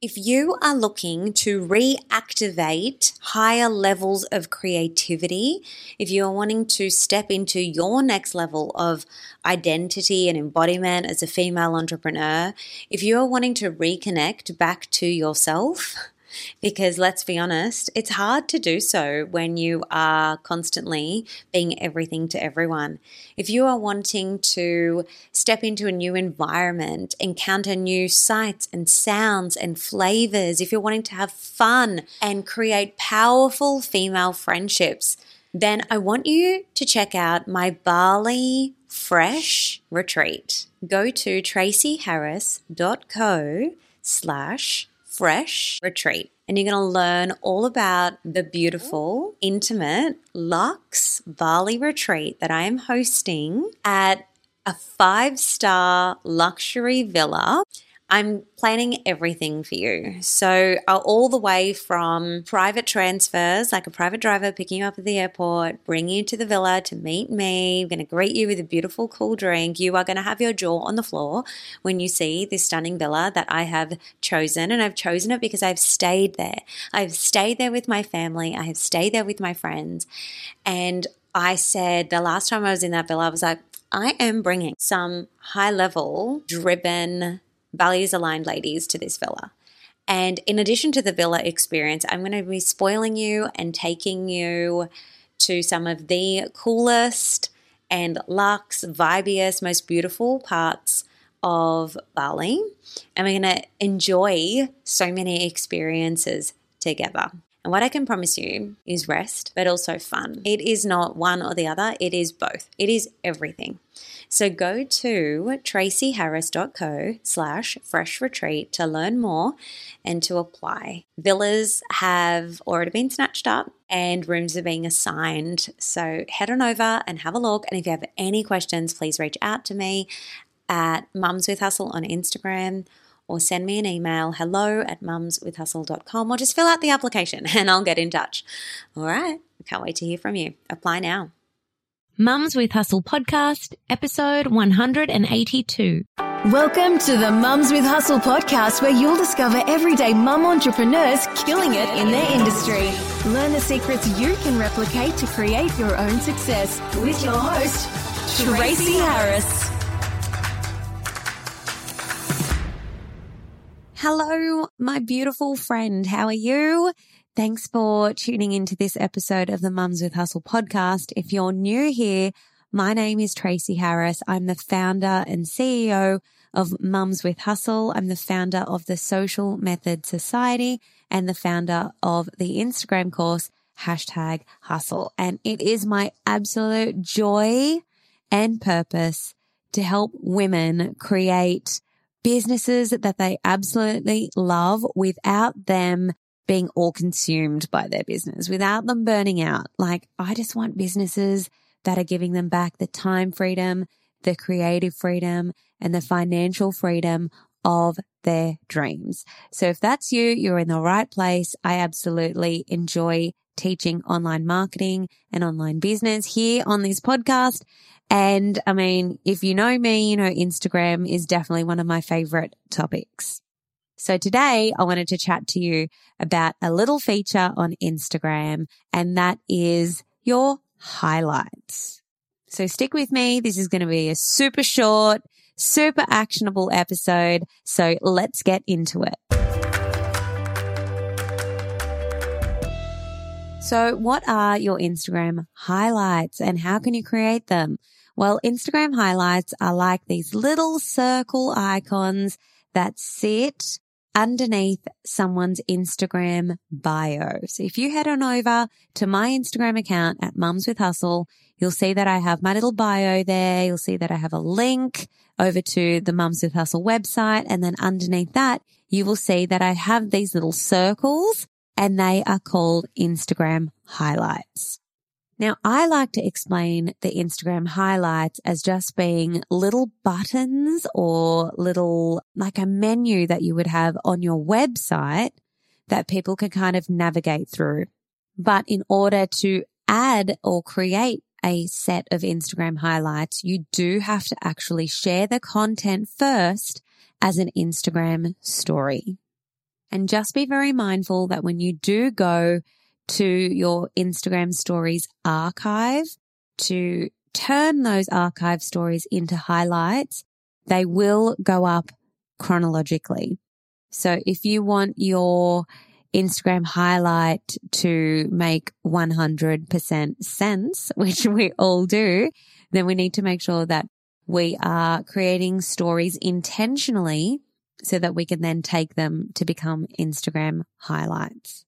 If you are looking to reactivate higher levels of creativity, if you are wanting to step into your next level of identity and embodiment as a female entrepreneur, if you are wanting to reconnect back to yourself, because let's be honest, it's hard to do so when you are constantly being everything to everyone. If you are wanting to step into a new environment, encounter new sights and sounds and flavors, if you're wanting to have fun and create powerful female friendships, then I want you to check out my Bali Fresh retreat. Go to tracyharris.co slash fresh retreat. And you're going to learn all about the beautiful, intimate Lux Bali retreat that I am hosting at a five star luxury villa I'm planning everything for you. So, uh, all the way from private transfers, like a private driver picking you up at the airport, bringing you to the villa to meet me, I'm going to greet you with a beautiful cool drink. You are going to have your jaw on the floor when you see this stunning villa that I have chosen. And I've chosen it because I've stayed there. I've stayed there with my family, I have stayed there with my friends. And I said the last time I was in that villa, I was like, I am bringing some high level, driven, values aligned ladies to this villa. And in addition to the villa experience, I'm going to be spoiling you and taking you to some of the coolest and luxe, vibiest, most beautiful parts of Bali. And we're going to enjoy so many experiences together. And what I can promise you is rest, but also fun. It is not one or the other, it is both. It is everything. So go to tracyharris.co slash fresh retreat to learn more and to apply. Villas have already been snatched up and rooms are being assigned. So head on over and have a look. And if you have any questions, please reach out to me at Mums with Hustle on Instagram or send me an email hello at mumswithhustle.com or just fill out the application and I'll get in touch. All right. Can't wait to hear from you. Apply now. Mums with Hustle podcast, episode 182. Welcome to the Mums with Hustle podcast, where you'll discover everyday mum entrepreneurs killing it in their industry. Learn the secrets you can replicate to create your own success with your host, Tracy Harris. Hello, my beautiful friend. How are you? Thanks for tuning into this episode of the Mums with Hustle podcast. If you're new here, my name is Tracy Harris. I'm the founder and CEO of Mums with Hustle. I'm the founder of the Social Method Society and the founder of the Instagram course, hashtag hustle. And it is my absolute joy and purpose to help women create businesses that they absolutely love without them being all consumed by their business without them burning out. Like I just want businesses that are giving them back the time freedom, the creative freedom and the financial freedom of their dreams. So if that's you, you're in the right place. I absolutely enjoy teaching online marketing and online business here on this podcast. And I mean, if you know me, you know, Instagram is definitely one of my favorite topics. So today I wanted to chat to you about a little feature on Instagram and that is your highlights. So stick with me. This is going to be a super short, super actionable episode. So let's get into it. So what are your Instagram highlights and how can you create them? Well, Instagram highlights are like these little circle icons that sit underneath someone's Instagram bio. So if you head on over to my Instagram account at Mums with Hustle, you'll see that I have my little bio there. You'll see that I have a link over to the Mums with Hustle website. And then underneath that, you will see that I have these little circles and they are called Instagram highlights. Now, I like to explain the Instagram highlights as just being little buttons or little, like a menu that you would have on your website that people can kind of navigate through. But in order to add or create a set of Instagram highlights, you do have to actually share the content first as an Instagram story. And just be very mindful that when you do go to your Instagram stories archive to turn those archive stories into highlights, they will go up chronologically. So if you want your Instagram highlight to make 100% sense, which we all do, then we need to make sure that we are creating stories intentionally so that we can then take them to become Instagram highlights.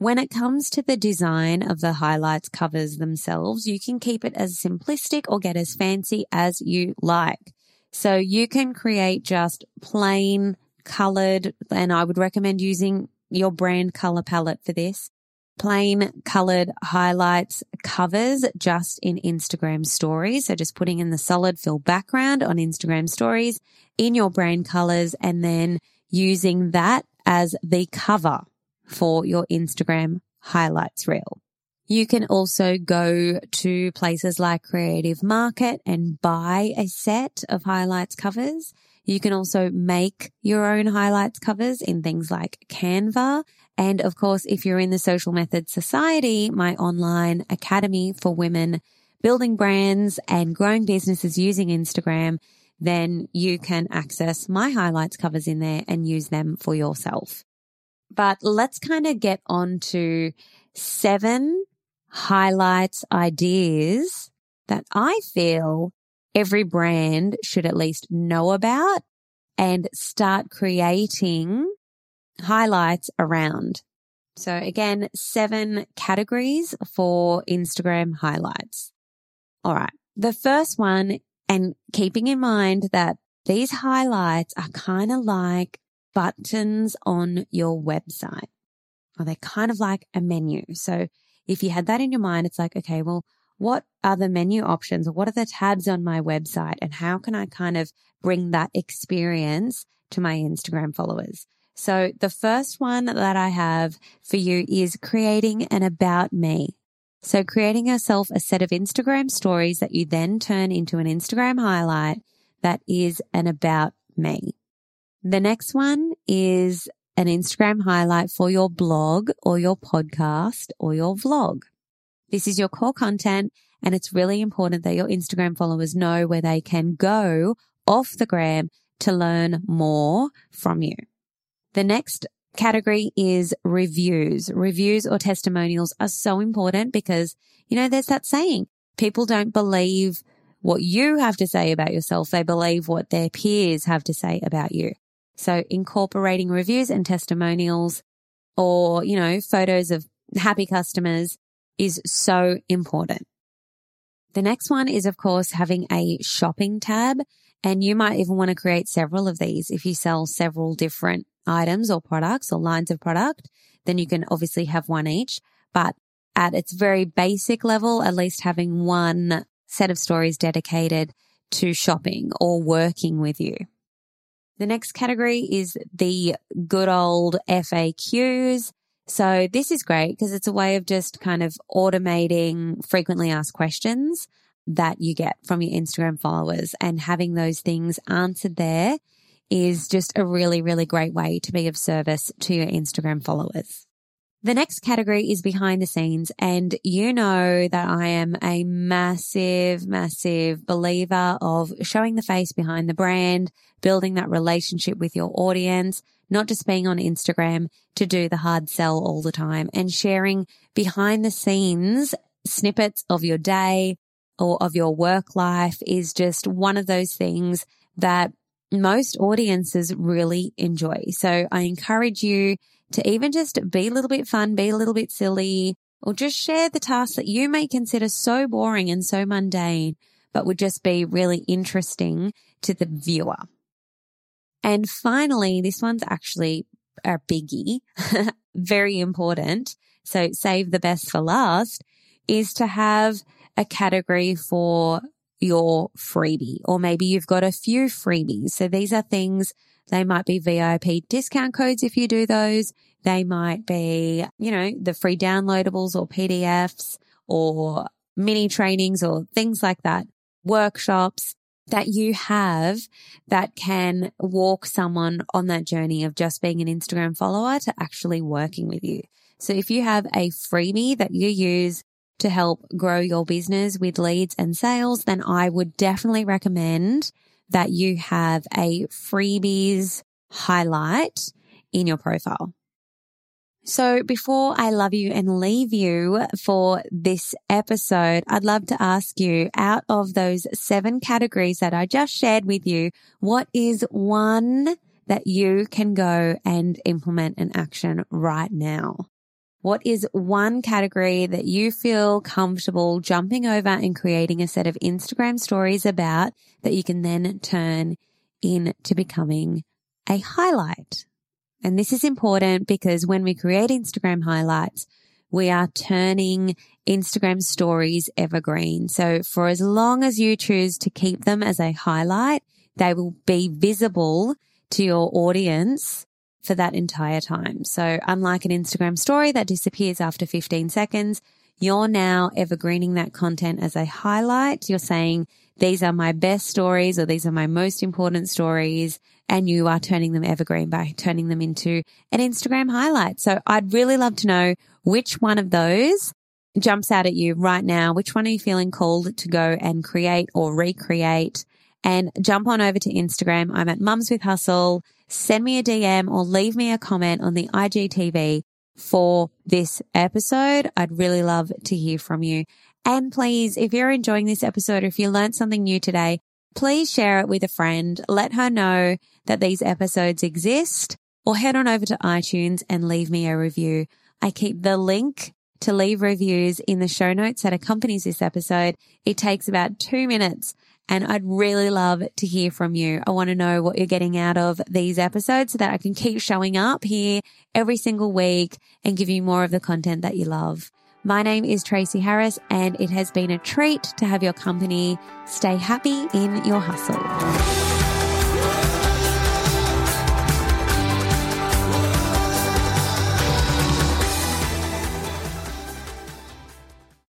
When it comes to the design of the highlights covers themselves, you can keep it as simplistic or get as fancy as you like. So you can create just plain colored, and I would recommend using your brand color palette for this. Plain colored highlights covers just in Instagram stories. So just putting in the solid fill background on Instagram stories in your brand colors and then using that as the cover for your Instagram highlights reel. You can also go to places like Creative Market and buy a set of highlights covers. You can also make your own highlights covers in things like Canva. And of course, if you're in the Social Methods Society, my online academy for women building brands and growing businesses using Instagram, then you can access my highlights covers in there and use them for yourself. But let's kind of get on to seven highlights ideas that I feel every brand should at least know about and start creating highlights around. So again, seven categories for Instagram highlights. All right. The first one, and keeping in mind that these highlights are kind of like buttons on your website, or they're kind of like a menu. So if you had that in your mind, it's like, okay, well, what are the menu options? What are the tabs on my website? And how can I kind of bring that experience to my Instagram followers? So the first one that I have for you is creating an about me. So creating yourself a set of Instagram stories that you then turn into an Instagram highlight that is an about me. The next one is an Instagram highlight for your blog or your podcast or your vlog. This is your core content and it's really important that your Instagram followers know where they can go off the gram to learn more from you. The next category is reviews. Reviews or testimonials are so important because, you know, there's that saying, people don't believe what you have to say about yourself. They believe what their peers have to say about you. So incorporating reviews and testimonials or, you know, photos of happy customers is so important. The next one is, of course, having a shopping tab. And you might even want to create several of these. If you sell several different items or products or lines of product, then you can obviously have one each. But at its very basic level, at least having one set of stories dedicated to shopping or working with you. The next category is the good old FAQs. So this is great because it's a way of just kind of automating frequently asked questions that you get from your Instagram followers and having those things answered there is just a really, really great way to be of service to your Instagram followers. The next category is behind the scenes. And you know that I am a massive, massive believer of showing the face behind the brand, building that relationship with your audience, not just being on Instagram to do the hard sell all the time and sharing behind the scenes snippets of your day or of your work life is just one of those things that most audiences really enjoy. So I encourage you to even just be a little bit fun, be a little bit silly, or just share the tasks that you may consider so boring and so mundane, but would just be really interesting to the viewer. And finally, this one's actually a biggie, very important. So save the best for last is to have a category for your freebie, or maybe you've got a few freebies. So these are things they might be VIP discount codes if you do those. They might be, you know, the free downloadables or PDFs or mini trainings or things like that, workshops, that you have that can walk someone on that journey of just being an Instagram follower to actually working with you. So if you have a freebie that you use to help grow your business with leads and sales, then I would definitely recommend that you have a freebies highlight in your profile. So before I love you and leave you for this episode, I'd love to ask you out of those seven categories that I just shared with you, what is one that you can go and implement an action right now? What is one category that you feel comfortable jumping over and creating a set of Instagram stories about that you can then turn into becoming a highlight? And this is important because when we create Instagram highlights, we are turning Instagram stories evergreen. So for as long as you choose to keep them as a highlight, they will be visible to your audience for that entire time. So unlike an Instagram story that disappears after 15 seconds, you're now evergreening that content as a highlight. You're saying, these are my best stories or these are my most important stories. And you are turning them evergreen by turning them into an Instagram highlight. So I'd really love to know which one of those jumps out at you right now. Which one are you feeling called to go and create or recreate? And jump on over to Instagram. I'm at Mums with Hustle. Send me a DM or leave me a comment on the IGTV for this episode. I'd really love to hear from you. And please, if you're enjoying this episode if you learned something new today, please share it with a friend. Let her know that these episodes exist or head on over to iTunes and leave me a review. I keep the link to leave reviews in the show notes that accompanies this episode. It takes about two minutes and I'd really love to hear from you. I want to know what you're getting out of these episodes so that I can keep showing up here every single week and give you more of the content that you love. My name is Tracy Harris and it has been a treat to have your company. Stay happy in your hustle.